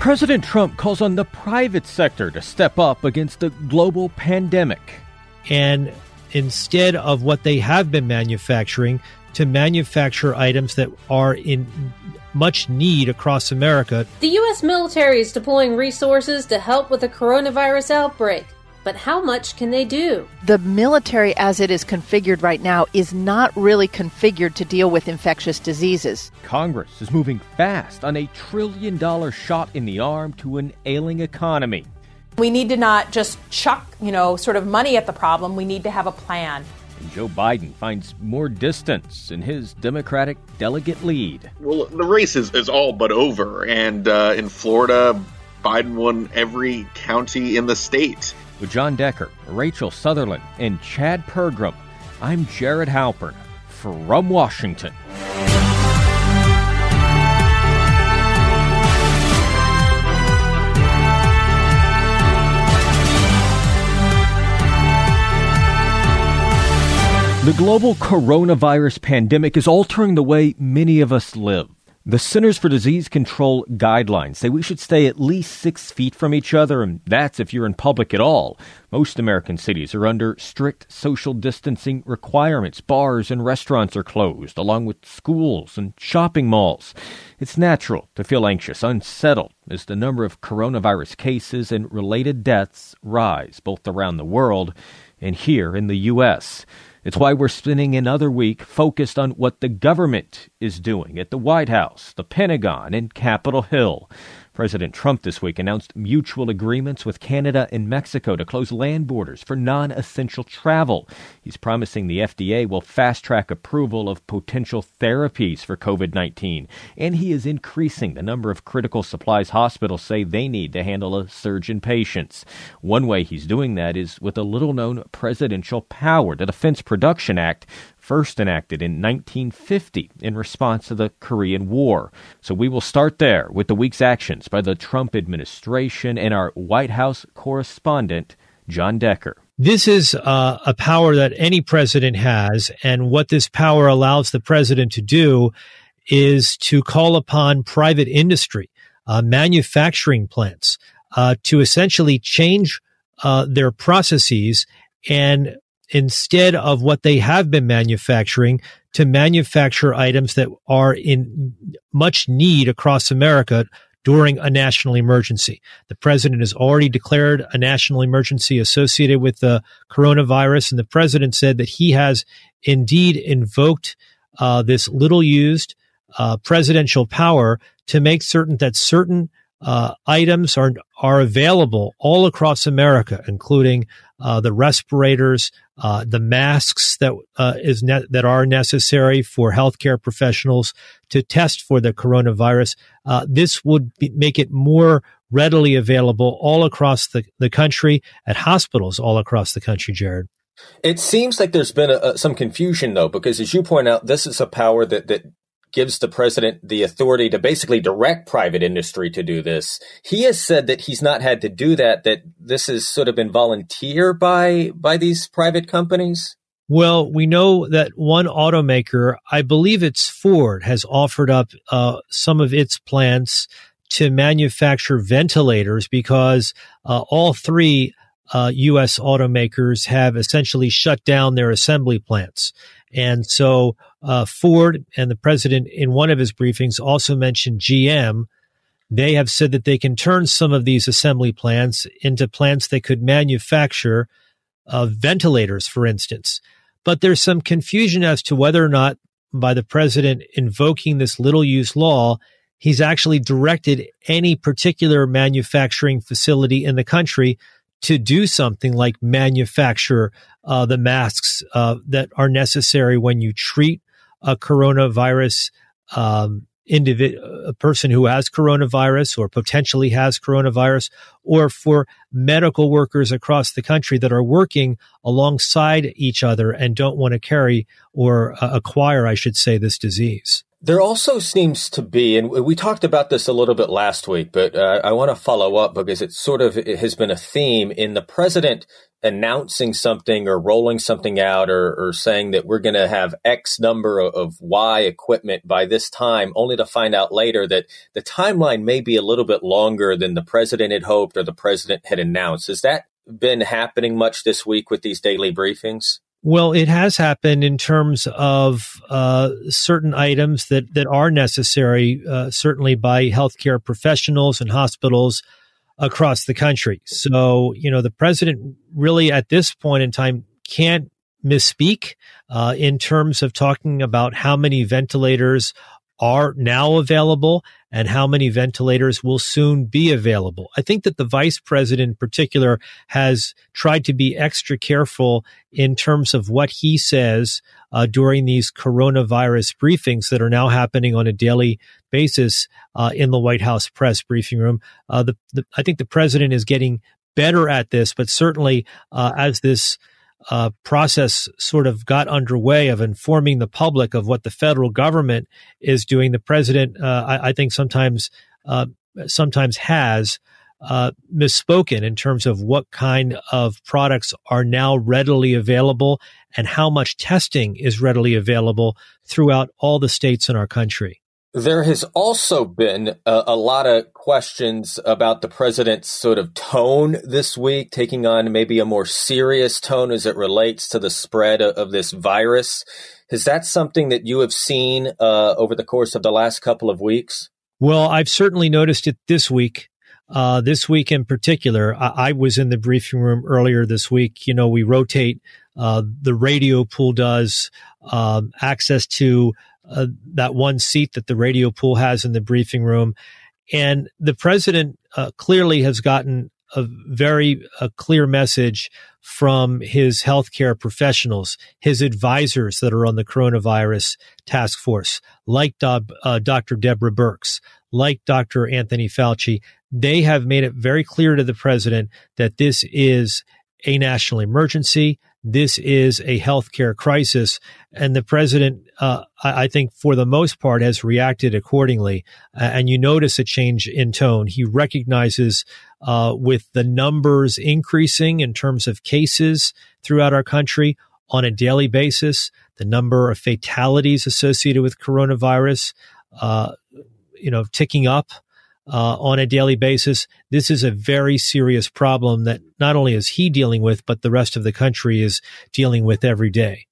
President Trump calls on the private sector to step up against the global pandemic. And instead of what they have been manufacturing, to manufacture items that are in much need across America. The U.S. military is deploying resources to help with the coronavirus outbreak. But how much can they do? The military, as it is configured right now, is not really configured to deal with infectious diseases. Congress is moving fast on a trillion dollar shot in the arm to an ailing economy. We need to not just chuck, you know, sort of money at the problem. We need to have a plan. And Joe Biden finds more distance in his Democratic delegate lead. Well, the race is, is all but over. And uh, in Florida, Biden won every county in the state. With John Decker, Rachel Sutherland, and Chad Pergram, I'm Jared Halpern from Washington. The global coronavirus pandemic is altering the way many of us live. The Centers for Disease Control guidelines say we should stay at least six feet from each other, and that's if you're in public at all. Most American cities are under strict social distancing requirements. Bars and restaurants are closed, along with schools and shopping malls. It's natural to feel anxious, unsettled, as the number of coronavirus cases and related deaths rise both around the world and here in the U.S. It's why we're spending another week focused on what the government is doing at the White House, the Pentagon, and Capitol Hill. President Trump this week announced mutual agreements with Canada and Mexico to close land borders for non essential travel. He's promising the FDA will fast track approval of potential therapies for COVID 19. And he is increasing the number of critical supplies hospitals say they need to handle a surge in patients. One way he's doing that is with a little known presidential power, the Defense Production Act, first enacted in 1950 in response to the Korean War. So we will start there with the week's actions by the Trump administration and our White House correspondent, John Decker. This is uh, a power that any president has, and what this power allows the president to do is to call upon private industry, uh, manufacturing plants, uh, to essentially change uh, their processes and instead of what they have been manufacturing to manufacture items that are in much need across America during a national emergency. The president has already declared a national emergency associated with the coronavirus, and the president said that he has indeed invoked uh, this little used uh, presidential power to make certain that certain uh, items are are available all across America, including uh, the respirators, uh, the masks that uh, is ne- that are necessary for healthcare professionals to test for the coronavirus. Uh, this would be, make it more readily available all across the, the country at hospitals all across the country, Jared. It seems like there's been a, a, some confusion though, because as you point out, this is a power that, that gives the president the authority to basically direct private industry to do this. He has said that he's not had to do that, that this has sort of been volunteer by, by these private companies. Well, we know that one automaker, I believe it's Ford, has offered up uh, some of its plants to manufacture ventilators because uh, all three uh, U.S. automakers have essentially shut down their assembly plants. And so uh, Ford and the president, in one of his briefings, also mentioned GM. They have said that they can turn some of these assembly plants into plants that could manufacture uh, ventilators, for instance. But there's some confusion as to whether or not, by the president invoking this little use law, he's actually directed any particular manufacturing facility in the country to do something like manufacture uh, the masks uh, that are necessary when you treat a coronavirus um, a person who has coronavirus or potentially has coronavirus, or for medical workers across the country that are working alongside each other and don't want to carry or uh, acquire, I should say, this disease. There also seems to be, and we talked about this a little bit last week, but uh, I want to follow up because it sort of it has been a theme in the president announcing something or rolling something out or, or saying that we're going to have X number of, of Y equipment by this time, only to find out later that the timeline may be a little bit longer than the president had hoped or the president had announced. Has that been happening much this week with these daily briefings? Well, it has happened in terms of uh, certain items that that are necessary, uh, certainly by healthcare professionals and hospitals across the country. So, you know, the president really at this point in time can't misspeak uh, in terms of talking about how many ventilators are now available and how many ventilators will soon be available. I think that the vice president in particular has tried to be extra careful in terms of what he says uh, during these coronavirus briefings that are now happening on a daily basis uh, in the White House press briefing room. Uh, the, the, I think the president is getting better at this, but certainly uh, as this uh, process sort of got underway of informing the public of what the federal government is doing. The president, uh, I, I, think, sometimes uh, sometimes has uh, misspoken in terms of what kind of products are now readily available and how much testing is readily available throughout all the states in our country. There has also been a, a, lot of questions about the president's sort of tone this week, taking on maybe a more serious tone as it relates to the spread of, of this virus. Is that something that you have seen uh, over the course of the last couple of weeks? Well, I've certainly noticed it this week. Uh, this week in particular, I, I, was in the briefing room earlier this week. You know, we rotate. Uh, the radio pool does um, access to uh, that one seat that the radio pool has in the briefing room. And the president uh, clearly has gotten a very a clear message from his healthcare professionals, his advisors that are on the coronavirus task force, like uh, Dr. Deborah Birx, like Dr. Anthony Fauci. They have made it very clear to the president that this is a national emergency this is a healthcare crisis. And the president, uh, I, think, for the most part, has reacted accordingly. Uh, and you notice a change in tone. He recognizes uh, with the numbers increasing in terms of cases throughout our country on a daily basis, the number of fatalities associated with coronavirus, uh, you know, ticking up uh, on a daily basis. This is a very serious problem that not only is he dealing with, but the rest of the country is dealing with every day.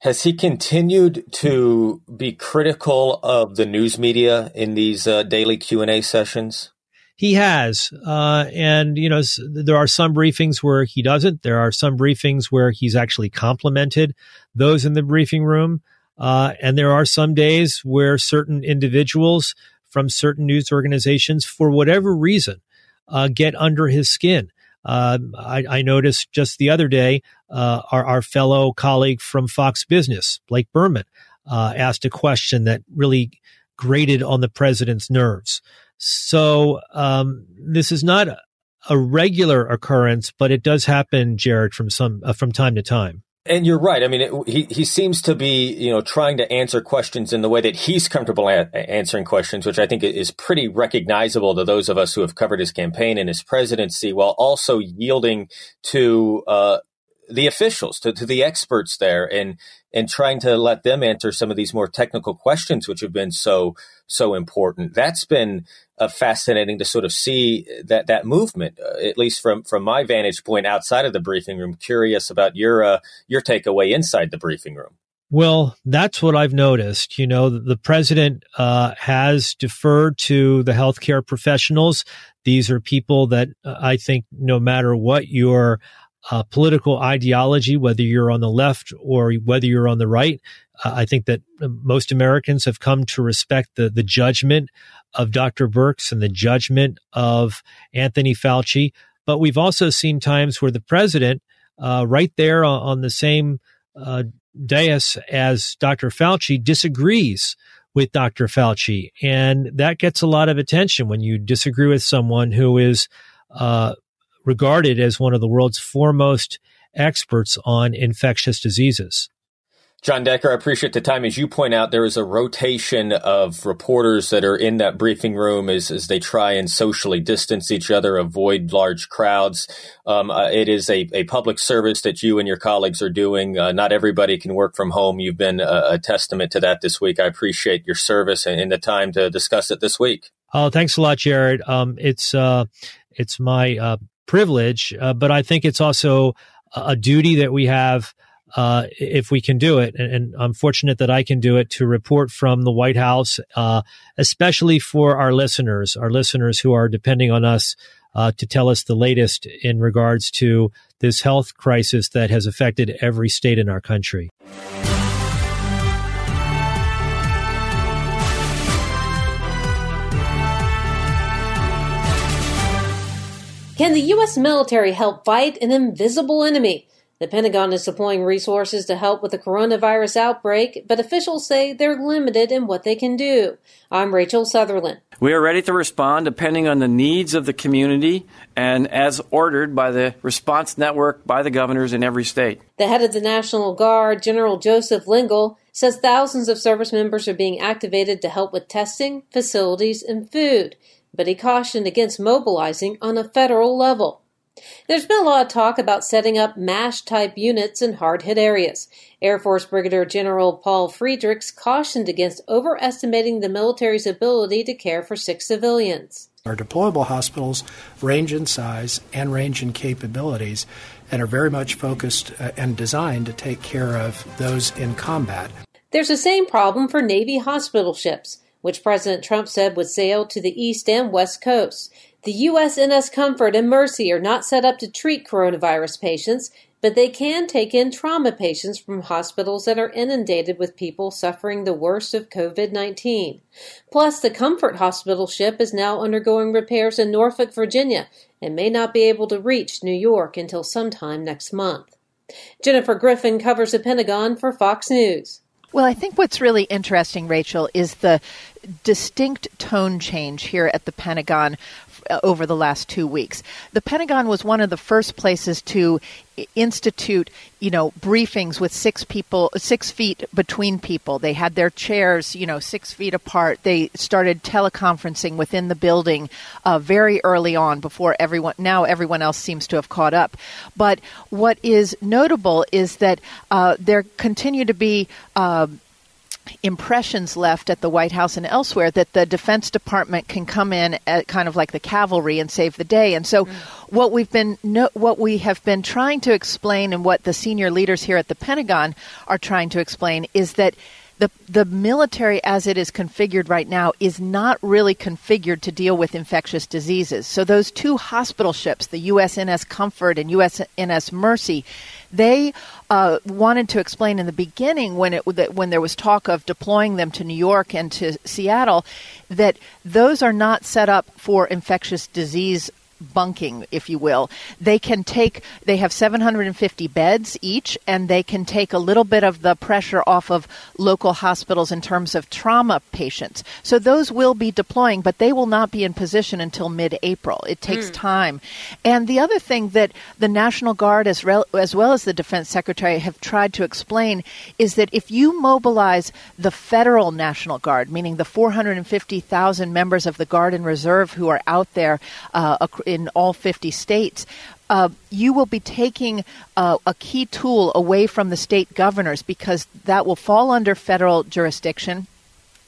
Has he continued to be critical of the news media in these uh, daily Q and A sessions? He has, uh, and you know, there are some briefings where he doesn't. There are some briefings where he's actually complimented those in the briefing room, uh, and there are some days where certain individuals from certain news organizations for whatever reason uh, get under his skin. Uh, I, I, noticed just the other day, uh, our, our, fellow colleague from Fox Business, Blake Burman, uh, asked a question that really grated on the president's nerves. So um, this is not a regular occurrence, but it does happen, Jared, from some uh, from time to time. And you're right. I mean, it, he he seems to be you know trying to answer questions in the way that he's comfortable a- answering questions, which I think is pretty recognizable to those of us who have covered his campaign and his presidency, while also yielding to uh, the officials, to, to the experts there, and and trying to let them answer some of these more technical questions, which have been so so important. That's been uh, fascinating to sort of see that that movement, uh, at least from from my vantage point outside of the briefing room. Curious about your uh, your takeaway inside the briefing room. Well, that's what I've noticed. You know, the president uh, has deferred to the healthcare professionals. These are people that uh, I think, no matter what your uh, political ideology, whether you're on the left or whether you're on the right. Uh, I think that most Americans have come to respect the, the judgment of Dr. Birx and the judgment of Anthony Fauci. But we've also seen times where the president, uh, right there on, on the same uh, dais as Dr. Fauci, disagrees with Dr. Fauci. And that gets a lot of attention when you disagree with someone who is uh, regarded as one of the world's foremost experts on infectious diseases. John Decker, I appreciate the time. As you point out, there is a rotation of reporters that are in that briefing room as, as they try and socially distance each other, avoid large crowds. Um, uh, it is a, a public service that you and your colleagues are doing. Uh, not everybody can work from home. You've been a, a, testament to that this week. I appreciate your service and, and, the time to discuss it this week. Oh, thanks a lot, Jared. Um, it's uh, it's my uh, privilege, uh, but I think it's also a duty that we have uh, if we can do it. And, and, I'm fortunate that I can do it to report from the White House, uh, especially for our listeners, our listeners who are depending on us uh, to tell us the latest in regards to this health crisis that has affected every state in our country. Can the U.S. military help fight an invisible enemy? The Pentagon is deploying resources to help with the coronavirus outbreak, but officials say they're limited in what they can do. I'm Rachel Sutherland. We are ready to respond depending on the needs of the community and as ordered by the response network by the governors in every state. The head of the National Guard, General Joseph Lengyel, says thousands of service members are being activated to help with testing, facilities, and food, but he cautioned against mobilizing on a federal level. There's been a lot of talk about setting up MASH type units in hard hit areas. Air Force Brigadier General Paul Friedrichs cautioned against overestimating the military's ability to care for sick civilians. Our deployable hospitals range in size and range in capabilities and are very much focused uh, and designed to take care of those in combat. There's the same problem for Navy hospital ships, which President Trump said would sail to the east and west coasts. The USNS Comfort and Mercy are not set up to treat coronavirus patients, but they can take in trauma patients from hospitals that are inundated with people suffering the worst of COVID 19. Plus, the Comfort Hospital ship is now undergoing repairs in Norfolk, Virginia, and may not be able to reach New York until sometime next month. Jennifer Griffin covers the Pentagon for Fox News. Well, I think what's really interesting, Rachel, is the distinct tone change here at the Pentagon over the last two weeks. The Pentagon was one of the first places to institute, you know, briefings with six people, six feet between people. They had their chairs, you know, six feet apart. They started teleconferencing within the building uh, very early on before everyone, now everyone else seems to have caught up. But what is notable is that uh, there continue to be uh, impressions left at the White House and elsewhere that the Defense Department can come in at kind of like the cavalry and save the day. And so, mm. what we've been no, what we have been trying to explain, and what the senior leaders here at the Pentagon are trying to explain, is that the the military as it is configured right now is not really configured to deal with infectious diseases. So those two hospital ships, the USNS Comfort and USNS Mercy, they uh, wanted to explain in the beginning when it when there was talk of deploying them to New York and to Seattle that those are not set up for infectious disease bunking, if you will. They can take, they have 750 beds each, and they can take a little bit of the pressure off of local hospitals in terms of trauma patients. So those will be deploying, but they will not be in position until mid April. It takes mm. time. And the other thing that the National Guard, as, re- as well as the Defense Secretary, have tried to explain is that if you mobilize the federal National Guard, meaning the 450,000 members of the Guard and Reserve who are out there uh, in all 50 states, uh, you will be taking uh, a key tool away from the state governors because that will fall under federal jurisdiction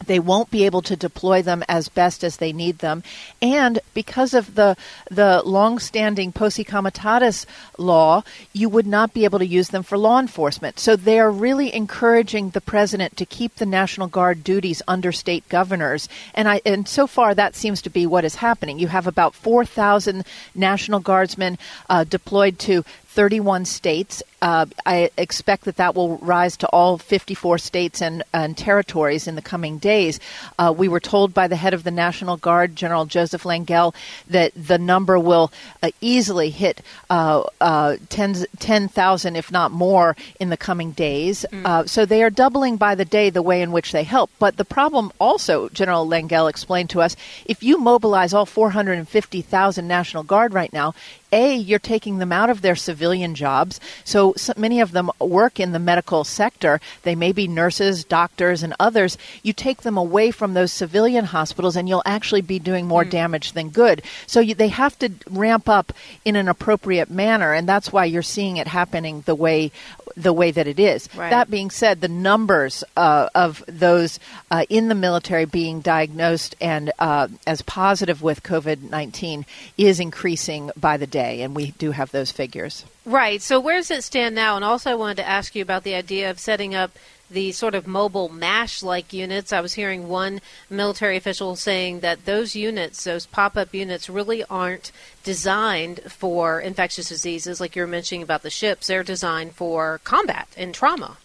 they won't be able to deploy them as best as they need them, and because of the the long-standing posse comitatus law, you would not be able to use them for law enforcement. So they are really encouraging the president to keep the National Guard duties under state governors, and I and so far that seems to be what is happening. You have about four thousand National Guardsmen uh, deployed to 31 states. Uh, I expect that that will rise to all 54 states and, and territories in the coming days. Uh, we were told by the head of the National Guard, General Joseph Lengyel, that the number will uh, easily hit uh, uh, 10,000, if not more, in the coming days. Mm. Uh, so they are doubling by the day the way in which they help. But the problem also, General Lengyel explained to us, if you mobilize all 450,000 National Guard right now, A, you're taking them out of their civilian jobs. So, so many of them work in the medical sector. They may be nurses, doctors, and others. You take them away from those civilian hospitals, and you'll actually be doing more mm. damage than good. So you, they have to ramp up in an appropriate manner, and that's why you're seeing it happening the way the way that it is. Right. That being said, the numbers uh, of those uh, in the military being diagnosed and uh, as positive with COVID 19 is increasing by the day, and we do have those figures. Right. So, where does it stand now? And also, I wanted to ask you about the idea of setting up the sort of mobile MASH like units. I was hearing one military official saying that those units, those pop up units, really aren't designed for infectious diseases like you were mentioning about the ships. They're designed for combat and trauma.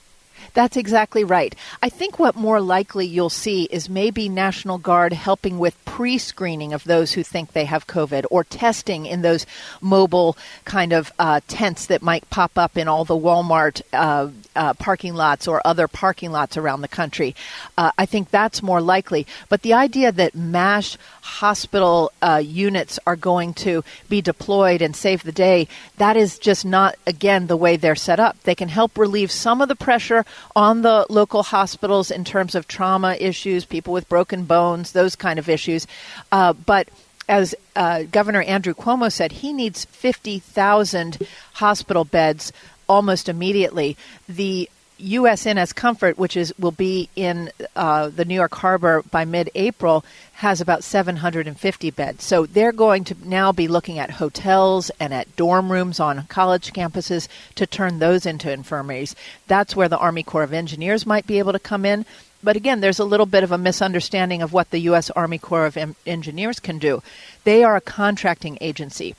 That's exactly right. I think what more likely you'll see is maybe National Guard helping with pre screening of those who think they have COVID or testing in those mobile kind of uh, tents that might pop up in all the Walmart uh, uh, parking lots or other parking lots around the country. Uh, I think that's more likely. But the idea that MASH hospital uh, units are going to be deployed and save the day, that is just not, again, the way they're set up. They can help relieve some of the pressure on the local hospitals in terms of trauma issues, people with broken bones, those kind of issues. Uh, but as uh, Governor Andrew Cuomo said, he needs 50,000 hospital beds almost immediately. The USNS Comfort, which is will be in uh, the New York Harbor by mid-April, has about 750 beds. So they're going to now be looking at hotels and at dorm rooms on college campuses to turn those into infirmaries. That's where the Army Corps of Engineers might be able to come in. But again, there's a little bit of a misunderstanding of what the U.S. Army Corps of Engineers can do. They are a contracting agency.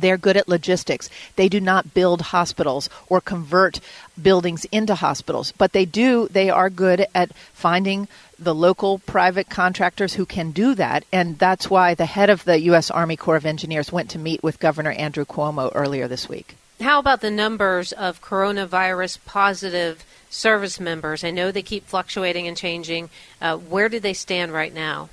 They're good at logistics. They do not build hospitals or convert buildings into hospitals, but they do, they are good at finding the local private contractors who can do that. And that's why the head of the U.S. Army Corps of Engineers went to meet with Governor Andrew Cuomo earlier this week. How about the numbers of coronavirus positive service members? I know they keep fluctuating and changing. Uh, where do they stand right now?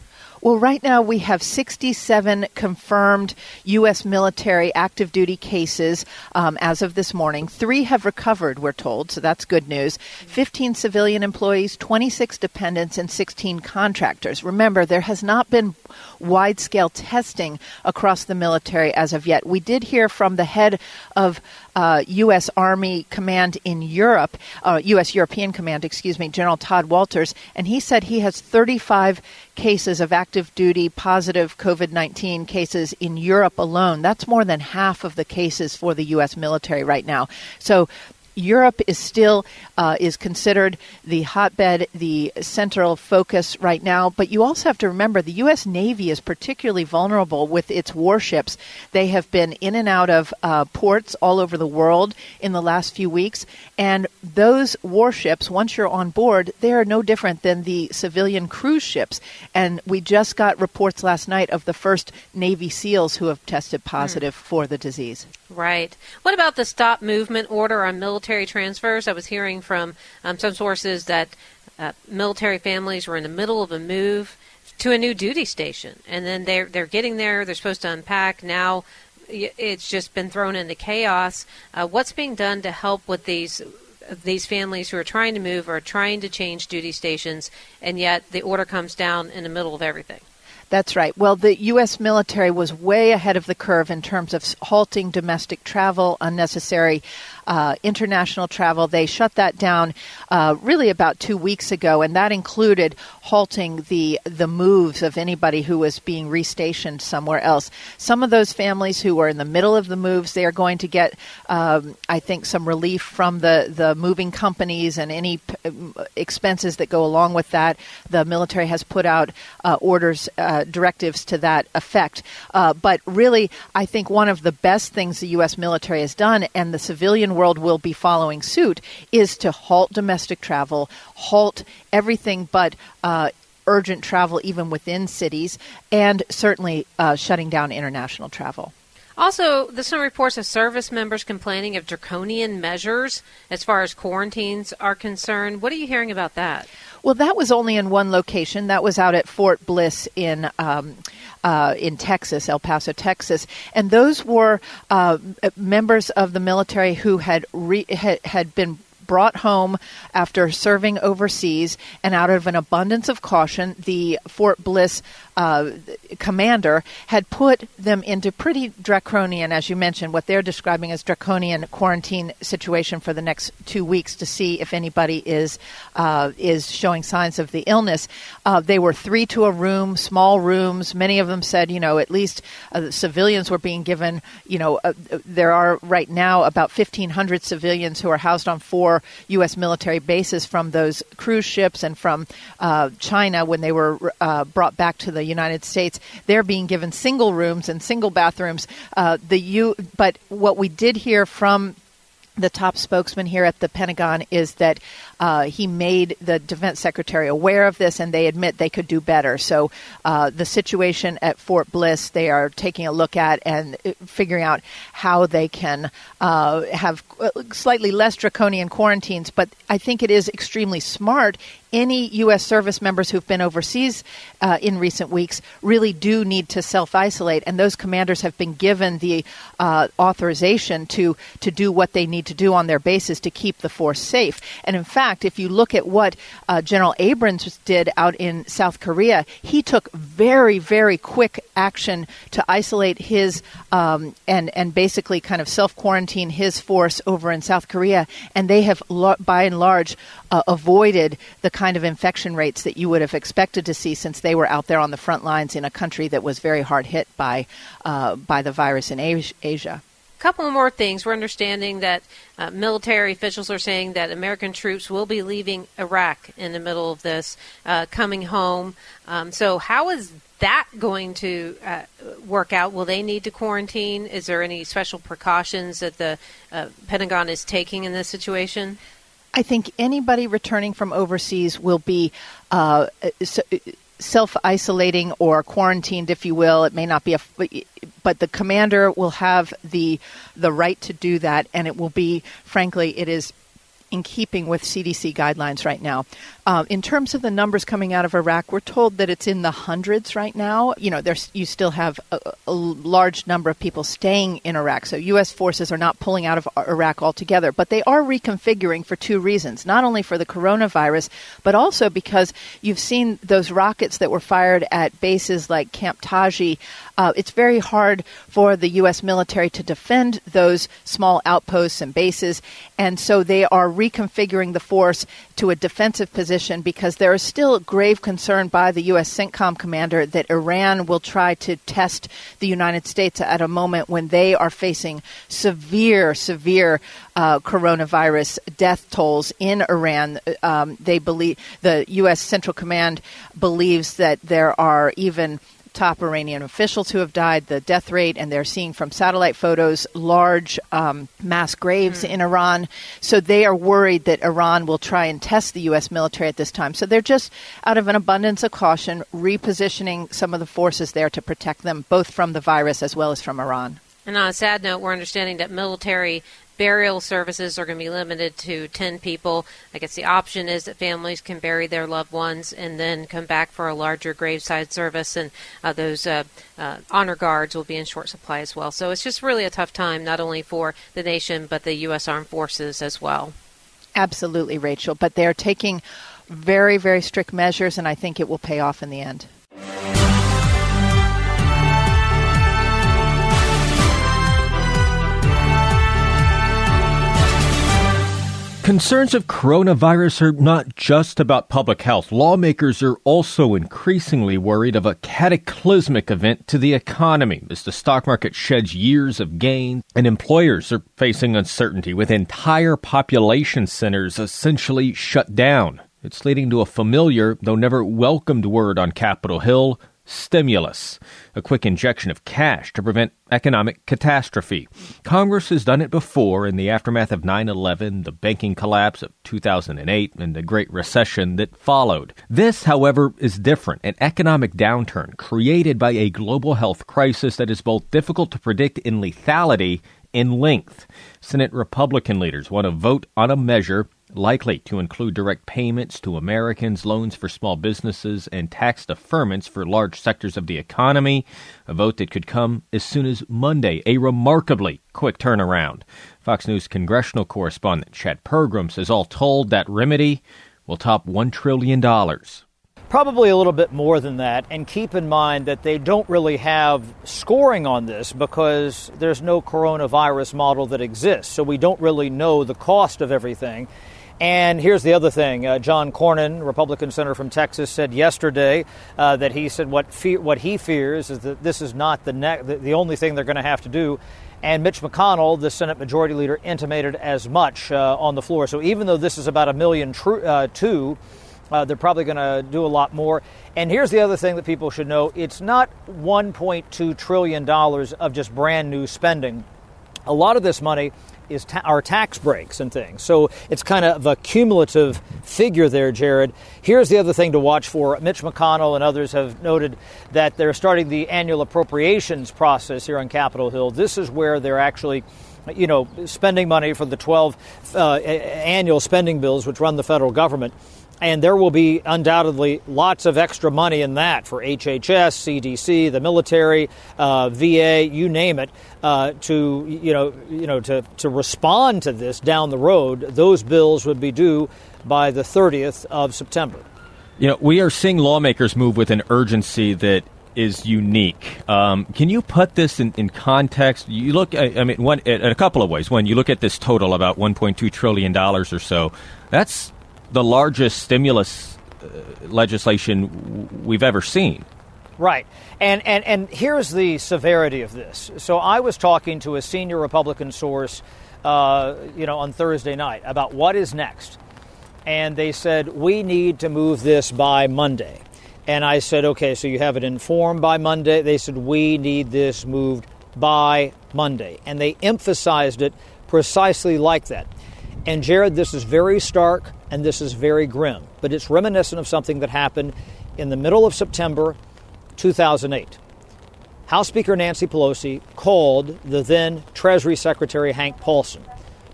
Well, right now we have 67 confirmed U.S. military active duty cases um, as of this morning. Three have recovered, we're told, so that's good news. 15 civilian employees, 26 dependents, and 16 contractors. Remember, there has not been wide scale testing across the military as of yet. We did hear from the head of uh, U.S. Army Command in Europe, uh, U.S. European Command, excuse me, General Tod Wolters, and he said he has 35 cases of active duty positive COVID 19 cases in Europe alone. That's more than half of the cases for the U.S. military right now. So Europe is still uh, is considered the hotbed, the central focus right now. But you also have to remember the U.S. Navy is particularly vulnerable with its warships. They have been in and out of uh, ports all over the world in the last few weeks, and those warships, once you're on board, they are no different than the civilian cruise ships. And we just got reports last night of the first Navy SEALs who have tested positive mm. for the disease. Right. What about the stop movement order on military transfers? I was hearing from um, some sources that uh, military families were in the middle of a move to a new duty station, and then they're they're getting there. They're supposed to unpack. Now it's just been thrown into chaos. Uh, what's being done to help with these these families who are trying to move or trying to change duty stations, and yet the order comes down in the middle of everything? That's right. Well, the U.S. military was way ahead of the curve in terms of halting domestic travel, unnecessary uh, international travel. They shut that down uh, really about two weeks ago, and that included halting the the moves of anybody who was being restationed somewhere else. Some of those families who are in the middle of the moves, they are going to get, um, I think, some relief from the the moving companies and any p- expenses that go along with that. The military has put out uh, orders, uh, directives to that effect. Uh, but really, I think one of the best things the U.S. military has done, and the civilian world will be following suit, is to halt domestic travel, halt everything but uh, urgent travel, even within cities, and certainly uh, shutting down international travel. Also, there's some reports of service members complaining of draconian measures as far as quarantines are concerned. What are you hearing about that? Well, that was only in one location. That was out at Fort Bliss in um, uh, in Texas, El Paso, Texas, and those were uh, members of the military who had re- had, had been brought home after serving overseas, and out of an abundance of caution, the Fort Bliss uh, commander had put them into pretty draconian, as you mentioned, what they're describing as draconian quarantine situation for the next two weeks to see if anybody is uh, is showing signs of the illness. Uh, they were three to a room, small rooms. Many of them said, you know, at least uh, civilians were being given. You know, uh, there are right now about 1,500 civilians who are housed on four U.S. military bases from those cruise ships and from uh, China when they were brought back to the United States, they're being given single rooms and single bathrooms. Uh, the U, but what we did hear from the top spokesman here at the Pentagon is that uh, he made the defense secretary aware of this, and they admit they could do better. So, uh, the situation at Fort Bliss, they are taking a look at and uh, figuring out how they can uh, have uh, slightly less draconian quarantines. But I think it is extremely smart any U.S. service members who've been overseas uh, in recent weeks really do need to self isolate, and those commanders have been given the uh, authorization to to do what they need to do on their bases to keep the force safe. And in fact, if you look at what uh, General Abrams did out in South Korea, he took very very quick action to isolate his um, and and basically kind of self quarantine his force over in South Korea, and they have by and large uh, avoided the kind of infection rates that you would have expected to see since they were out there on the front lines in a country that was very hard hit by uh, by the virus in Asia. Couple more things. We're understanding that uh, military officials are saying that American troops will be leaving Iraq in the middle of this, uh, coming home. Um, so, how is that going to uh, work out? Will they need to quarantine? Is there any special precautions that the uh, Pentagon is taking in this situation? I think anybody returning from overseas will be uh, self isolating or quarantined, if you will. It may not be a, but the commander will have the the right to do that, and it will be, frankly, it is in keeping with CDC guidelines right now. Uh, in terms of the numbers coming out of Iraq, we're told that it's in the hundreds right now. You know, there's you still have a, a, large number of people staying in Iraq, so U.S. forces are not pulling out of Iraq altogether, but they are reconfiguring for two reasons: not only for the coronavirus, but also because you've seen those rockets that were fired at bases like Camp Taji. Uh, it's very hard for the U.S. military to defend those small outposts and bases, and so they are reconfiguring the force to a defensive position because there is still grave concern by the U.S. CENTCOM commander that Iran will try to test the United States at a moment when they are facing severe, severe uh, coronavirus death tolls in Iran. Um, they believe the U.S. Central Command believes that there are even top Iranian officials who have died, the death rate, and they're seeing from satellite photos large um, mass graves mm. in Iran. So they are worried that Iran will try and test the U.S. military at this time. So they're just, out of an abundance of caution, repositioning some of the forces there to protect them both from the virus as well as from Iran. And on a sad note, we're understanding that military burial services are going to be limited to 10 people. I guess the option is that families can bury their loved ones and then come back for a larger graveside service, and uh, those uh, uh, honor guards will be in short supply as well. So it's just really a tough time, not only for the nation, but the U.S. Armed Forces as well. Absolutely, Rachel. But they're taking very, very strict measures, and I think it will pay off in the end. Concerns of coronavirus are not just about public health. Lawmakers are also increasingly worried of a cataclysmic event to the economy as the stock market sheds years of gains, and employers are facing uncertainty with entire population centers essentially shut down. It's leading to a familiar, though never welcomed word on Capitol Hill stimulus, a quick injection of cash to prevent economic catastrophe. Congress has done it before in the aftermath of 9 11, the banking collapse of 2008, and the Great Recession that followed. This, however, is different an economic downturn created by a global health crisis that is both difficult to predict in lethality in length. Senate Republican leaders want to vote on a measure likely to include direct payments to Americans, loans for small businesses, and tax deferments for large sectors of the economy. A vote that could come as soon as Monday, a remarkably quick turnaround. Fox News congressional correspondent Chad Pergram says all told, that remedy will top $1 trillion. Probably a little bit more than that. And keep in mind that they don't really have scoring on this because there's no coronavirus model that exists. So we don't really know the cost of everything. And here's the other thing: uh, John Cornyn, Republican senator from Texas, said yesterday uh, that he said what fe- what he fears is that this is not the, ne- the, only thing they're going to have to do. And Mitch McConnell, the Senate Majority Leader, intimated as much uh, on the floor. So even though this is about a million tr- uh, two, uh, they're probably going to do a lot more. And here's the other thing that people should know: it's not 1.2 trillion dollars of just brand new spending. A lot of this money is ta- our tax breaks and things. So it's kind of a cumulative figure there, Jared. Here's the other thing to watch for. Mitch McConnell and others have noted that they're starting the annual appropriations process here on Capitol Hill. This is where they're actually you know, spending money for the 12 uh, annual spending bills which run the federal government. And there will be undoubtedly lots of extra money in that for HHS, CDC, the military, uh, VA, you name it, uh, to you know you know to to respond to this down the road. Those bills would be due by the 30th of September. You know, we are seeing lawmakers move with an urgency that is unique. Um, can you put this in, in context? You look, I, I mean, one, in a couple of ways. When you look at this total, about $1.2 trillion or so. That's the largest stimulus uh, legislation we've ever seen. Right. And, and, and here's the severity of this. So I was talking to a senior Republican source, uh, you know, on Thursday night about what is next. And they said, we need to move this by Monday. And I said, okay, so you have it informed by Monday. They said, we need this moved by Monday. And they emphasized it precisely like that. And Jared, this is very stark and this is very grim, but it's reminiscent of something that happened in the middle of September 2008. House Speaker Nancy Pelosi called the then Treasury Secretary Hank Paulson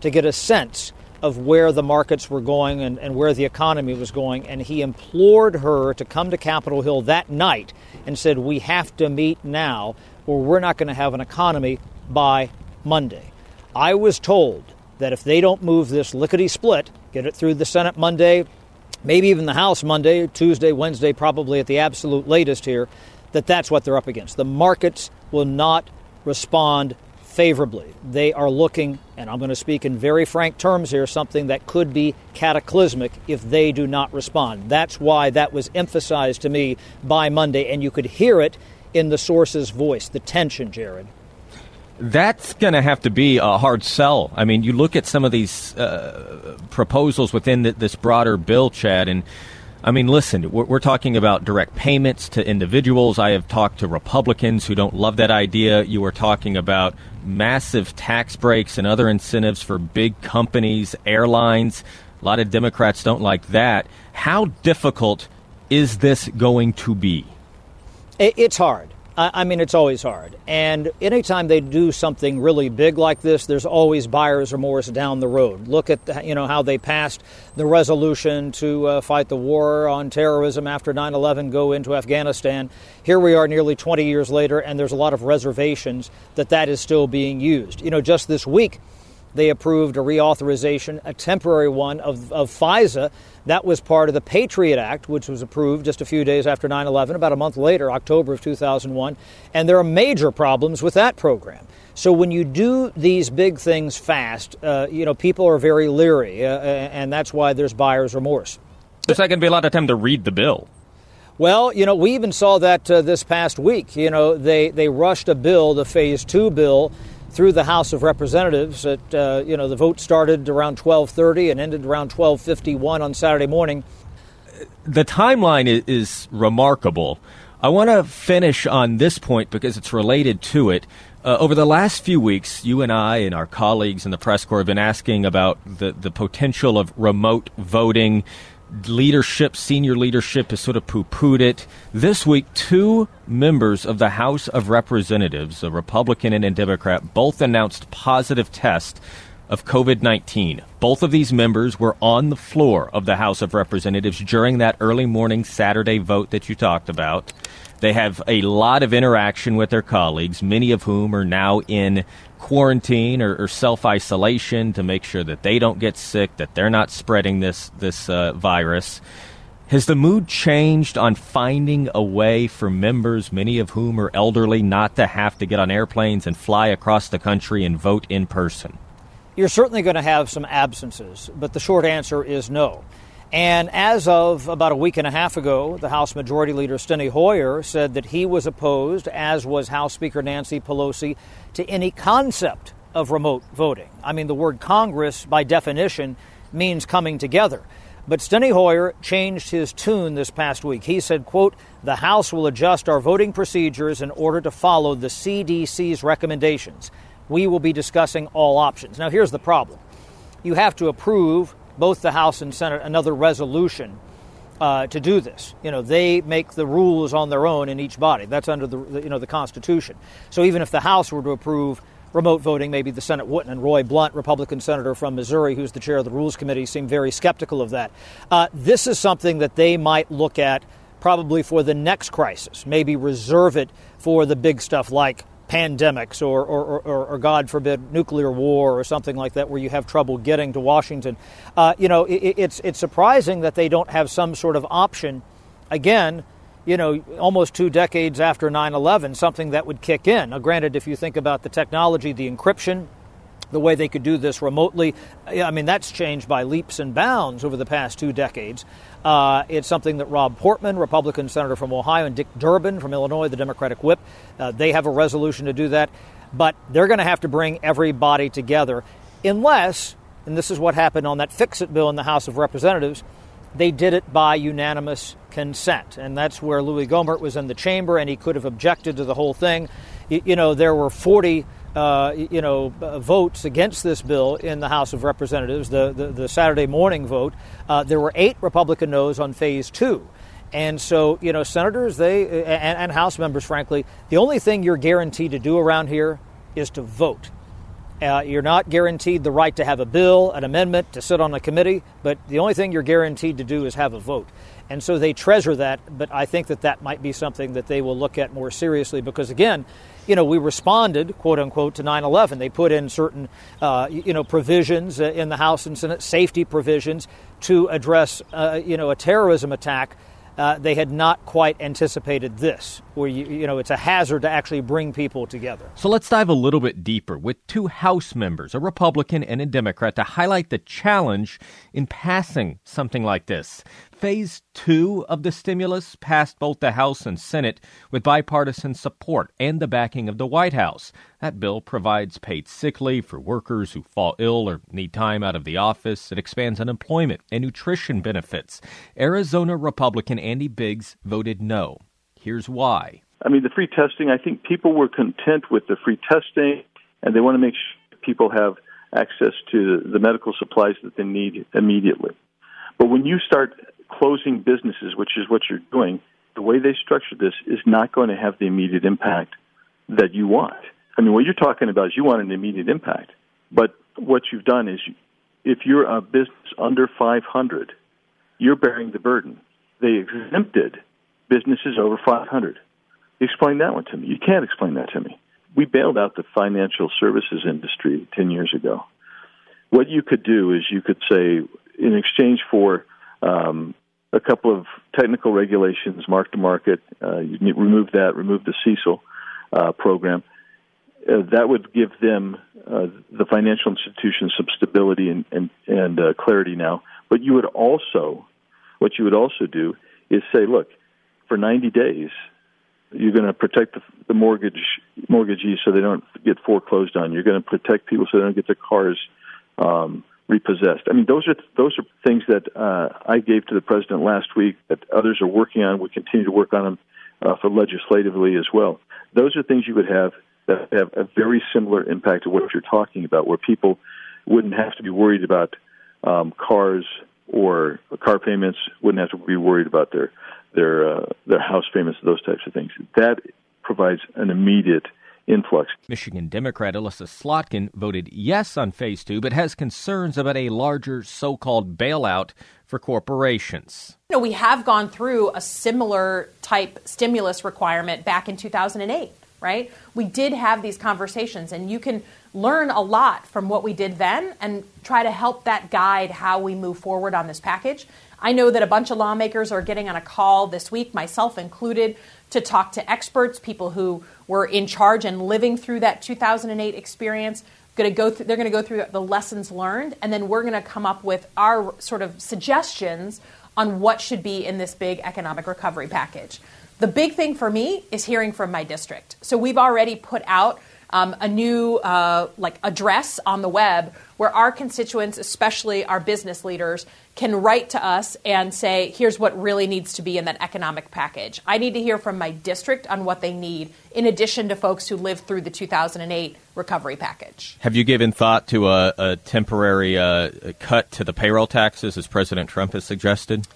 to get a sense of where the markets were going and, and, where the economy was going, and he implored her to come to Capitol Hill that night and said, We have to meet now, or we're not going to have an economy by Monday. I was told that if they don't move this lickety split, get it through the Senate Monday, maybe even the House Monday, Tuesday, Wednesday, probably at the absolute latest here, that that's what they're up against. The markets will not respond favorably. They are looking, and I'm going to speak in very frank terms here, something that could be cataclysmic if they do not respond. That's why that was emphasized to me by Monday, and you could hear it in the source's voice, the tension, Jared. That's going to have to be a hard sell. I mean, you look at some of these uh, proposals within the, this broader bill, Chad, and I mean, listen, we're, we're, talking about direct payments to individuals. I have talked to Republicans who don't love that idea. You are talking about massive tax breaks and other incentives for big companies, airlines. A lot of Democrats don't like that. How difficult is this going to be? It's hard. I mean, it's always hard. And anytime they do something really big like this, there's always buyer's remorse down the road. Look at the, you know how they passed the resolution to uh, fight the war on terrorism after 9/11, go into Afghanistan. Here we are, nearly 20 years later, and there's a lot of reservations that that is still being used. You know, just this week they approved a reauthorization, a temporary one of, of FISA. That was part of the Patriot Act, which was approved just a few days after 9 11, about a month later, October of 2001. And there are major problems with that program. So when you do these big things fast, uh, you know, people are very leery, uh, and that's why there's buyer's remorse. There's not going to be a lot of time to read the bill. Well, you know, we even saw that uh, this past week. You know, they, they rushed a bill, the Phase 2 bill, through the House of Representatives. At, uh, you know, the vote started around 12:30 and ended around 12:51 on Saturday morning. The timeline is, is remarkable. I want to finish on this point because it's related to it. Uh, over the last few weeks, you and I and our colleagues in the press corps have been asking about the, the potential of remote voting. Leadership, senior leadership, has sort of poo pooed it. This week, two members of the House of Representatives, a Republican and a Democrat, both announced positive tests of COVID 19. Both of these members were on the floor of the House of Representatives during that early morning Saturday vote that you talked about. They have a lot of interaction with their colleagues, many of whom are now in quarantine or, or self isolation to make sure that they don't get sick, that they're not spreading this this uh, virus. Has the mood changed on finding a way for members, many of whom are elderly, not to have to get on airplanes and fly across the country and vote in person? You're certainly going to have some absences, but the short answer is no. And as of about a week and a half ago, the House Majority Leader Steny Hoyer said that he was opposed, as was House Speaker Nancy Pelosi, to any concept of remote voting. I mean, the word Congress, by definition, means coming together. But Steny Hoyer changed his tune this past week. He said, quote, the House will adjust our voting procedures in order to follow the CDC's recommendations. We will be discussing all options. Now, here's the problem. You have to approve both the House and Senate another resolution uh, to do this. You know, they make the rules on their own in each body. That's under the you know the Constitution. So even if the House were to approve remote voting, maybe the Senate wouldn't. And Roy Blunt, Republican senator from Missouri, who's the chair of the Rules Committee, seemed very skeptical of that. Uh, this is something that they might look at probably for the next crisis. Maybe reserve it for the big stuff like pandemics or, or, or, or, God forbid, nuclear war or something like that, where you have trouble getting to Washington. Uh, you know, it, it's, it's surprising that they don't have some sort of option, again, you know, almost two decades after 9 11, something that would kick in. Now, granted, if you think about the technology, the encryption, the way they could do this remotely. I mean, that's changed by leaps and bounds over the past two decades. Uh, it's something that Rob Portman, Republican senator from Ohio, and Dick Durbin from Illinois, the Democratic whip, uh, they have a resolution to do that. But they're going to have to bring everybody together unless, and this is what happened on that Fix It bill in the House of Representatives, they did it by unanimous consent. And that's where Louis Gohmert was in the chamber and he could have objected to the whole thing. You, you know, there were 40 uh, you know, votes against this bill in the House of Representatives, the, the, the Saturday morning vote, uh, there were eight Republican noes on phase two. And so, you know, senators, they and, and House members, frankly, the only thing you're guaranteed to do around here is to vote. Uh, you're not guaranteed the right to have a bill, an amendment, to sit on a committee, but the only thing you're guaranteed to do is have a vote. And so they treasure that, but I think that that might be something that they will look at more seriously because, again, you know, we responded, quote unquote, to 9 11. They put in certain, uh, you know, provisions uh, in the House and Senate, safety provisions to address, uh, you know, a terrorism attack uh, they had not quite anticipated this, where you, you know it's a hazard to actually bring people together. So let's dive a little bit deeper with two House members, a Republican and a Democrat, to highlight the challenge in passing something like this. Phase two of the stimulus passed both the House and Senate with bipartisan support and the backing of the White House. That bill provides paid sick leave for workers who fall ill or need time out of the office. It expands unemployment and nutrition benefits. Arizona Republican Andy Biggs voted no. Here's why. I mean, the free testing, I think people were content with the free testing, and they want to make sure people have access to the medical supplies that they need immediately. But when you start closing businesses, which is what you're doing, the way they structure this is not going to have the immediate impact that you want. I mean, what you're talking about is you want an immediate impact. But what you've done is if you're a business under 500, you're bearing the burden. They exempted businesses over 500. Explain that one to me. You can't explain that to me. We bailed out the financial services industry 10 years ago. What you could do is you could say, in exchange for um, a couple of technical regulations, mark to market. Uh, you remove that, remove the CECL uh, program. Uh, that would give them uh, the financial institutions some stability and and, and uh, clarity now. But you would also, what you would also do is say, look, for 90 days, you're going to protect the, the mortgage mortgagees so they don't get foreclosed on. You're going to protect people so they don't get their cars um, repossessed. I mean, those are those are things that uh, I gave to the president last week that others are working on. We continue to work on them uh, for legislatively as well. Those are things you would have that have a very similar impact to what you're talking about, where people wouldn't have to be worried about um, cars or car payments, wouldn't have to be worried about their their uh, their house payments, those types of things. That provides an immediate influx. Michigan Democrat Elissa Slotkin voted yes on phase two, but has concerns about a larger so called bailout for corporations. You know, we have gone through a similar type stimulus requirement back in 2008, right? We did have these conversations, and you can learn a lot from what we did then and try to help that guide how we move forward on this package. I know that a bunch of lawmakers are getting on a call this week, myself included, to talk to experts, people who were in charge and living through that 2008 experience. Going to go through, they're going to go through the lessons learned, and then we're going to come up with our sort of suggestions on what should be in this big economic recovery package. The big thing for me is hearing from my district. So we've already put out um, a new uh, like address on the web where our constituents, especially our business leaders, can write to us and say, here's what really needs to be in that economic package. I need to hear from my district on what they need, in addition to folks who lived through the 2008 recovery package. Have you given thought to a, a temporary uh, cut to the payroll taxes, as President Trump has suggested?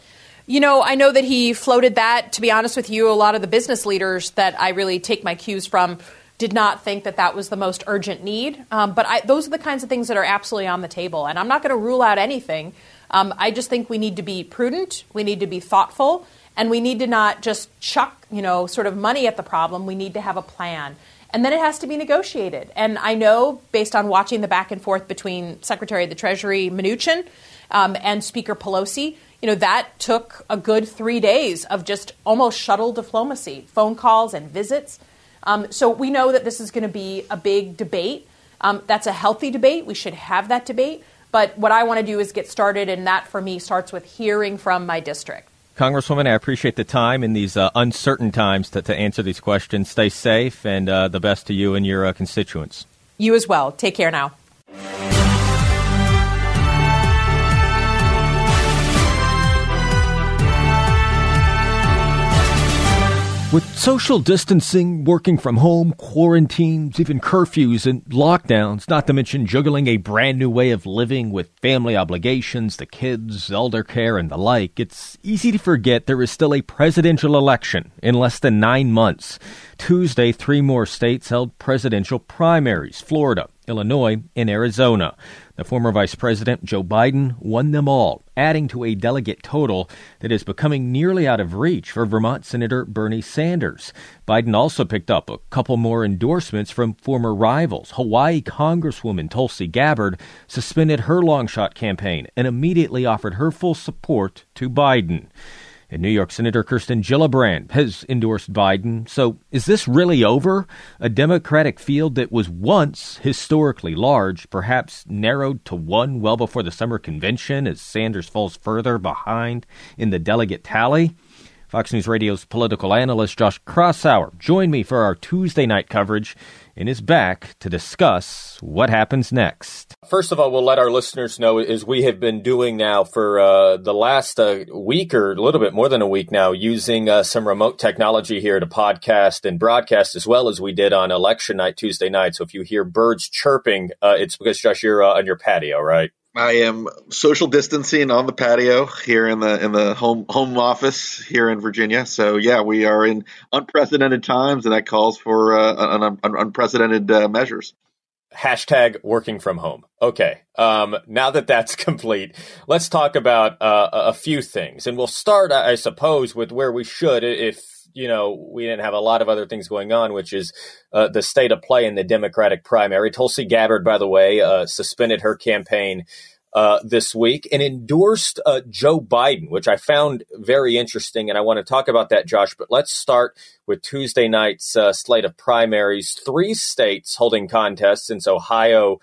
You know, I know that he floated that. To be honest with you, a lot of the business leaders that I really take my cues from did not think that that was the most urgent need. Um, but I, those are the kinds of things that are absolutely on the table. And I'm not going to rule out anything. Um, I just think we need to be prudent, we need to be thoughtful, and we need to not just chuck, you know, sort of money at the problem. We need to have a plan. And then it has to be negotiated. And I know, based on watching the back and forth between Secretary of the Treasury Mnuchin um, and Speaker Pelosi, you know, that took a good three days of just almost shuttle diplomacy, phone calls and visits. Um, so we know that this is going to be a big debate. Um, that's a healthy debate. We should have that debate. But what I want to do is get started, and that for me starts with hearing from my district. Congresswoman, I appreciate the time in these uh, uncertain times to, to answer these questions. Stay safe, and uh, the best to you and your uh, constituents. You as well. Take care now. With social distancing, working from home, quarantines, even curfews and lockdowns, not to mention juggling a brand new way of living with family obligations, the kids, elder care, and the like, it's easy to forget there is still a presidential election in less than nine months. Tuesday, three more states held presidential primaries Florida, Illinois, and Arizona. The former Vice President Joe Biden won them all, adding to a delegate total that is becoming nearly out of reach for Vermont Senator Bernie Sanders. Biden also picked up a couple more endorsements from former rivals. Hawaii Congresswoman Tulsi Gabbard suspended her long shot campaign and immediately offered her full support to Biden. And New York Senator Kirsten Gillibrand has endorsed Biden. So is this really over? A Democratic field that was once historically large, perhaps narrowed to one well before the summer convention as Sanders falls further behind in the delegate tally? Fox News Radio's political analyst Josh Kraushaar joined me for our Tuesday night coverage and is back to discuss what happens next. First of all, we'll let our listeners know, as we have been doing now for uh, the last uh, week or a little bit more than a week now, using uh, some remote technology here to podcast and broadcast as well as we did on election night, Tuesday night. So if you hear birds chirping, uh, it's because, Josh, you're uh, on your patio, right? I am social distancing on the patio here in the in the home home office here in Virginia. So yeah, we are in unprecedented times, and that calls for uh, an, an unprecedented uh, measures. Hashtag working from home. Okay. Um, now that that's complete, let's talk about uh, a few things, and we'll start, I suppose, with where we should, if you know we didn't have a lot of other things going on, which is uh, the state of play in the Democratic primary. Tulsi Gabbard, by the way, uh, suspended her campaign uh, this week and endorsed uh, Joe Biden, which I found very interesting. And I want to talk about that, Josh. But let's start with Tuesday night's uh, slate of primaries. Three states holding contests since Ohio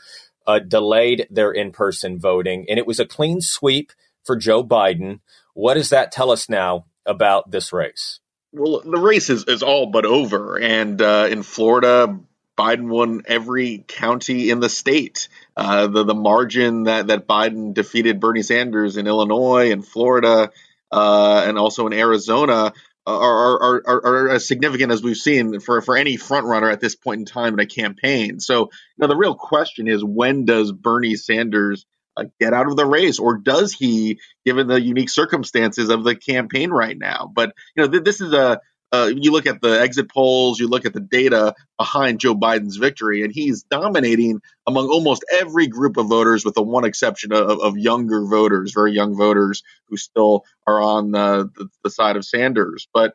uh, delayed their in person voting, and it was a clean sweep for Joe Biden. What does that tell us now about this race? Well, the race is, is all but over. And uh, in Florida, Biden won every county in the state. Uh, the the margin that that Biden defeated Bernie Sanders in Illinois and Florida uh, and also in Arizona are, are, are, are as significant as we've seen for, for any front runner at this point in time in a campaign. So, know, the real question is when does Bernie Sanders uh, get out of the race, or does he, given the unique circumstances of the campaign right now? But you know, th- this is a uh, you look at the exit polls, you look at the data behind Joe Biden's victory, and he's dominating among almost every group of voters, with the one exception of, of younger voters, very young voters who still are on the, the, side of Sanders. But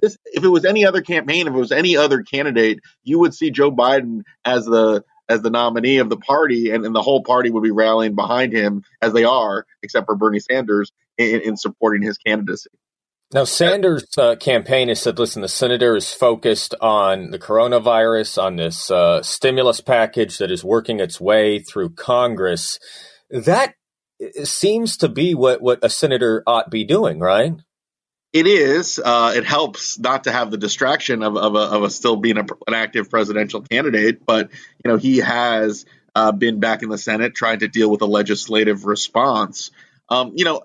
this, if it was any other campaign, if it was any other candidate, you would see Joe Biden as the as the nominee of the party, and, and the whole party would be rallying behind him as they are, except for Bernie Sanders, in, in supporting his candidacy. Now, Sanders' uh, campaign has said, listen, the senator is focused on the coronavirus, on this uh, stimulus package that is working its way through Congress. That seems to be what, what a senator ought be doing, right? It is. Uh, it helps not to have the distraction of, of, a, of a still being a, an active presidential candidate, but you know he has uh, been back in the Senate trying to deal with a legislative response. Um, you know,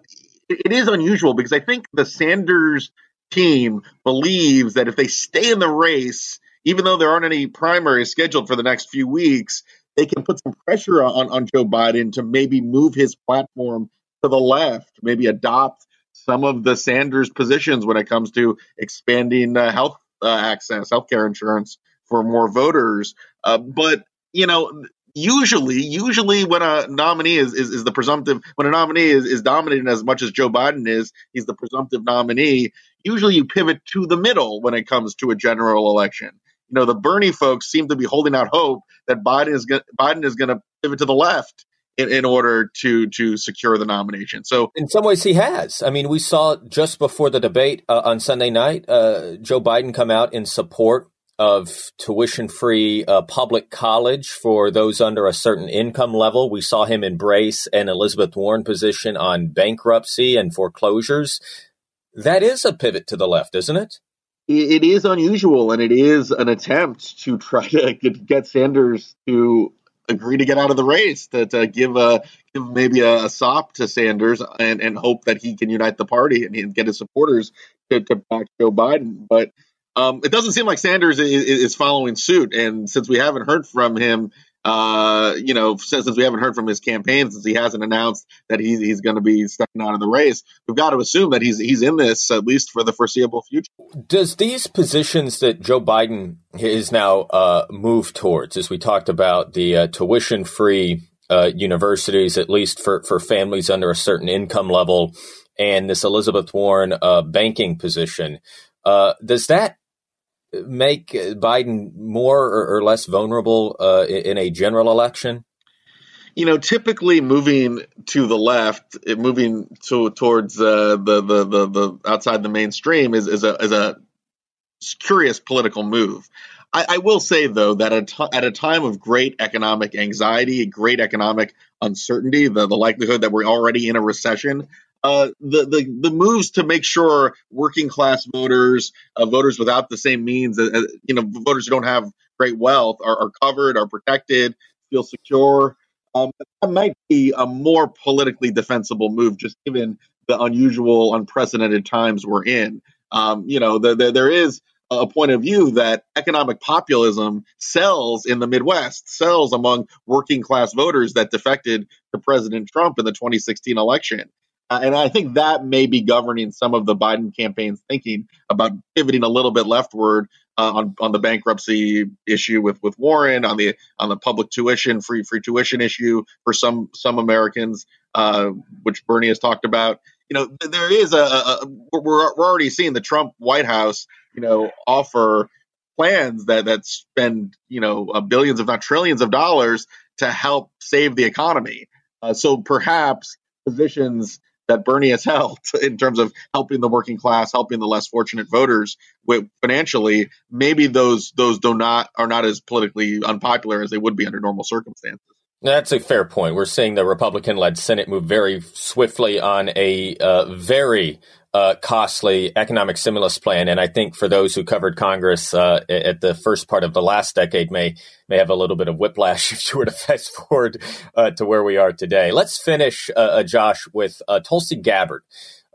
it, it is unusual because I think the Sanders team believes that if they stay in the race, even though there aren't any primaries scheduled for the next few weeks, they can put some pressure on, on Joe Biden to maybe move his platform to the left, maybe adopt some of the Sanders positions when it comes to expanding uh, health uh, access, healthcare insurance for more voters. Uh, but you know, usually, usually when a nominee is, is, is the presumptive, when a nominee is, is dominating as much as Joe Biden is, he's the presumptive nominee. Usually, you pivot to the middle when it comes to a general election. You know, the Bernie folks seem to be holding out hope that Biden is go- Biden is going to pivot to the left in, in order to to secure the nomination. So in some ways, he has. I mean, we saw just before the debate uh, on Sunday night, uh, Joe Biden come out in support of tuition-free uh, public college for those under a certain income level. We saw him embrace an Elizabeth Warren position on bankruptcy and foreclosures. That is a pivot to the left, isn't it? It is unusual, and it is an attempt to try to get Sanders to agree to get out of the race, to, to give a give maybe a, a, sop to Sanders and, and hope that he can unite the party and, get his supporters to, to back Joe Biden. But um, it doesn't seem like Sanders is, is, following suit. And since we haven't heard from him uh, you know, since, since, we haven't heard from his campaign, since he hasn't announced that he's he's going to be stepping out of the race, we've got to assume that he's he's in this at least for the foreseeable future. Does these positions that Joe Biden is now uh, moved towards, as we talked about the uh, tuition free uh, universities, at least for for families under a certain income level, and this Elizabeth Warren uh, banking position, uh, does that make Biden more or, less vulnerable uh, in a general election? You know, typically moving to the left, moving to, towards uh, the, the, the the outside the mainstream is is a is a curious political move. I, I will say though that at, t- at a time of great economic anxiety, great economic uncertainty, the, the likelihood that we're already in a recession, uh, the, the the moves to make sure working class voters, uh, voters without the same means, uh, uh, you know, voters who don't have great wealth are, are covered, are protected, feel secure. Um, that might be a more politically defensible move, just given the unusual, unprecedented times we're in. Um, you know, the, the, there is a point of view that economic populism sells in the Midwest, sells among working class voters that defected to President Trump in the 2016 election. Uh, and I think that may be governing some of the Biden campaign's thinking about pivoting a little bit leftward uh, on on the bankruptcy issue with with Warren, on the on the public tuition free free tuition issue for some some Americans, uh, which Bernie has talked about. You know, there is a, a we're we're already seeing the Trump White House, you know, offer plans that that spend you know billions, if not trillions, of dollars to help save the economy. Uh, so perhaps positions that Bernie has held in terms of helping the working class, helping the less fortunate voters with financially, maybe those those do not are not as politically unpopular as they would be under normal circumstances. That's a fair point. We're seeing the Republican-led Senate move very swiftly on a uh, very uh, costly economic stimulus plan, and I think for those who covered Congress uh, at the first part of the last decade, may may have a little bit of whiplash if you were to fast forward uh, to where we are today. Let's finish, uh, uh, Josh, with Tulsi Gabbard.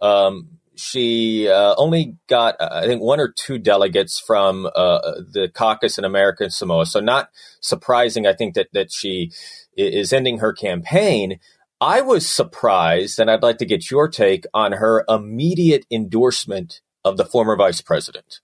Um, she only got, I think, one or two delegates from the caucus in American Samoa, so not surprising. I think that that she is ending her campaign. I was surprised, and I'd like to get your take on her immediate endorsement of the former vice president.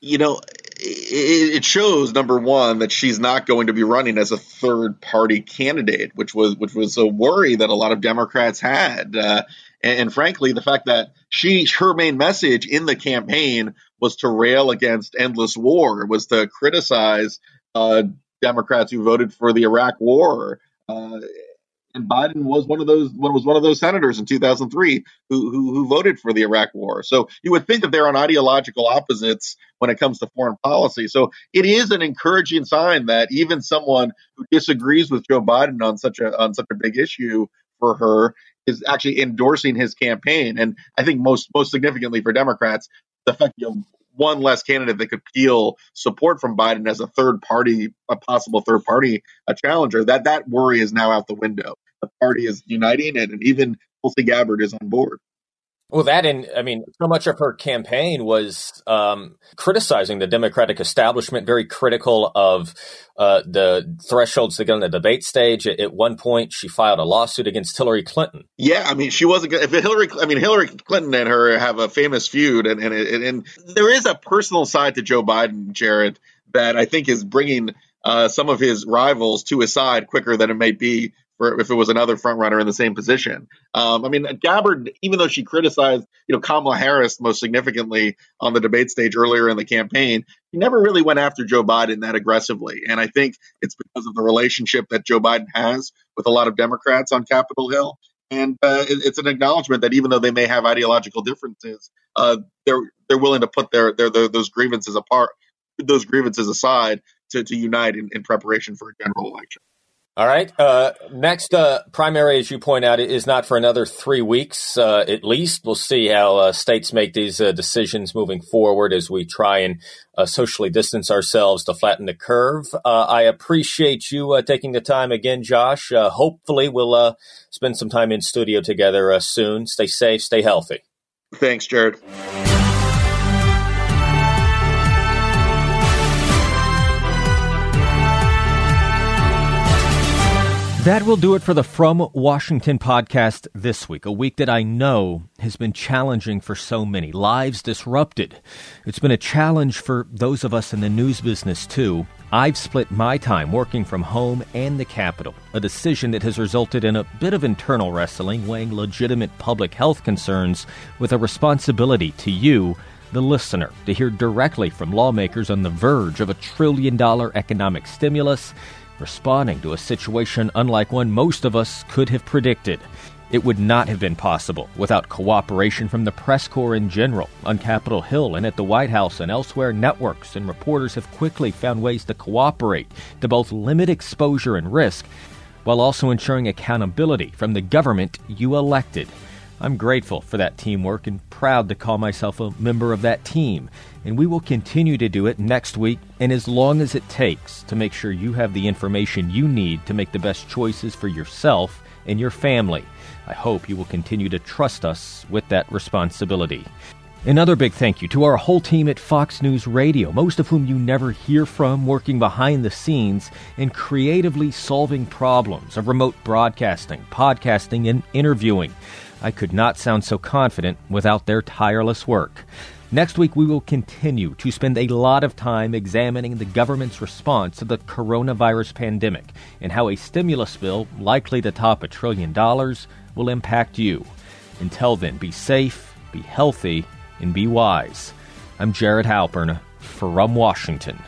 You know, it shows number one that she's not going to be running as a third party candidate, which was which was a worry that a lot of Democrats had. Uh, and, and, frankly, the fact that she her main message in the campaign was to rail against endless war, was to criticize uh, Democrats who voted for the Iraq War. Uh, and Biden was one of those was one of those senators in 2003 who, who, who voted for the Iraq War. So you would think that they're on ideological opposites when it comes to foreign policy. So it is an encouraging sign that even someone who disagrees with Joe Biden on such a on such a big issue for her is actually endorsing his campaign. And I think most most significantly for Democrats, the fact you know, one less candidate that could peel support from Biden as a third party, a possible third party, a challenger. That that worry is now out the window. The party is uniting, and even Tulsi Gabbard is on board. Well, that and I mean, so much of her campaign was um, criticizing the Democratic establishment, very critical of uh, the thresholds to get on the debate stage. At, at, one point, she filed a lawsuit against Hillary Clinton. Yeah, I mean, she wasn't. If Hillary, I mean, Hillary Clinton and her have a famous feud, and and and, and there is a personal side to Joe Biden, Jared, that I think is bringing uh, some of his rivals to his side quicker than it might be for if it was another front runner in the same position. Um, I mean, Gabbard, even though she criticized, you know, Kamala Harris most significantly on the debate stage earlier in the campaign, she never really went after Joe Biden that aggressively. And I think it's because of the relationship that Joe Biden has with a lot of Democrats on Capitol Hill. And uh, it, it's an acknowledgement that even though they may have ideological differences, uh, they're they're willing to put their, their, their those grievances apart, those grievances aside to, to unite in, in preparation for a general election. All right. Uh, next uh, primary, as you point out, is not for another three weeks uh, at least. We'll see how uh, states make these uh, decisions moving forward as we try and uh, socially distance ourselves to flatten the curve. I appreciate you taking the time again, Josh. hopefully, we'll spend some time in studio together soon. Stay safe, stay healthy. Thanks, Jared. That will do it for the From Washington podcast this week, a week that I know has been challenging for so many, lives disrupted. It's been a challenge for those of us in the news business, too. I've split my time working from home and the Capitol, a decision that has resulted in a bit of internal wrestling, weighing legitimate public health concerns with a responsibility to you, the listener, to hear directly from lawmakers on the verge of a trillion dollar economic stimulus responding to a situation unlike one most of us could have predicted. It would not have been possible without cooperation from the press corps in general. On Capitol Hill and at the White House and elsewhere, networks and reporters have quickly found ways to cooperate to both limit exposure and risk while also ensuring accountability from the government you elected. I'm grateful for that teamwork and proud to call myself a member of that team. And we will continue to do it next week and as long as it takes to make sure you have the information you need to make the best choices for yourself and your family. I hope you will continue to trust us with that responsibility. Another big thank you to our whole team at Fox News Radio, most of whom you never hear from, working behind the scenes and creatively solving problems of remote broadcasting, podcasting, and interviewing. I could not sound so confident without their tireless work. Next week, we will continue to spend a lot of time examining the government's response to the coronavirus pandemic and how a stimulus bill, likely to top a trillion dollars, will impact you. Until then, be safe, be healthy, and be wise. I'm Jared Halpern from Washington.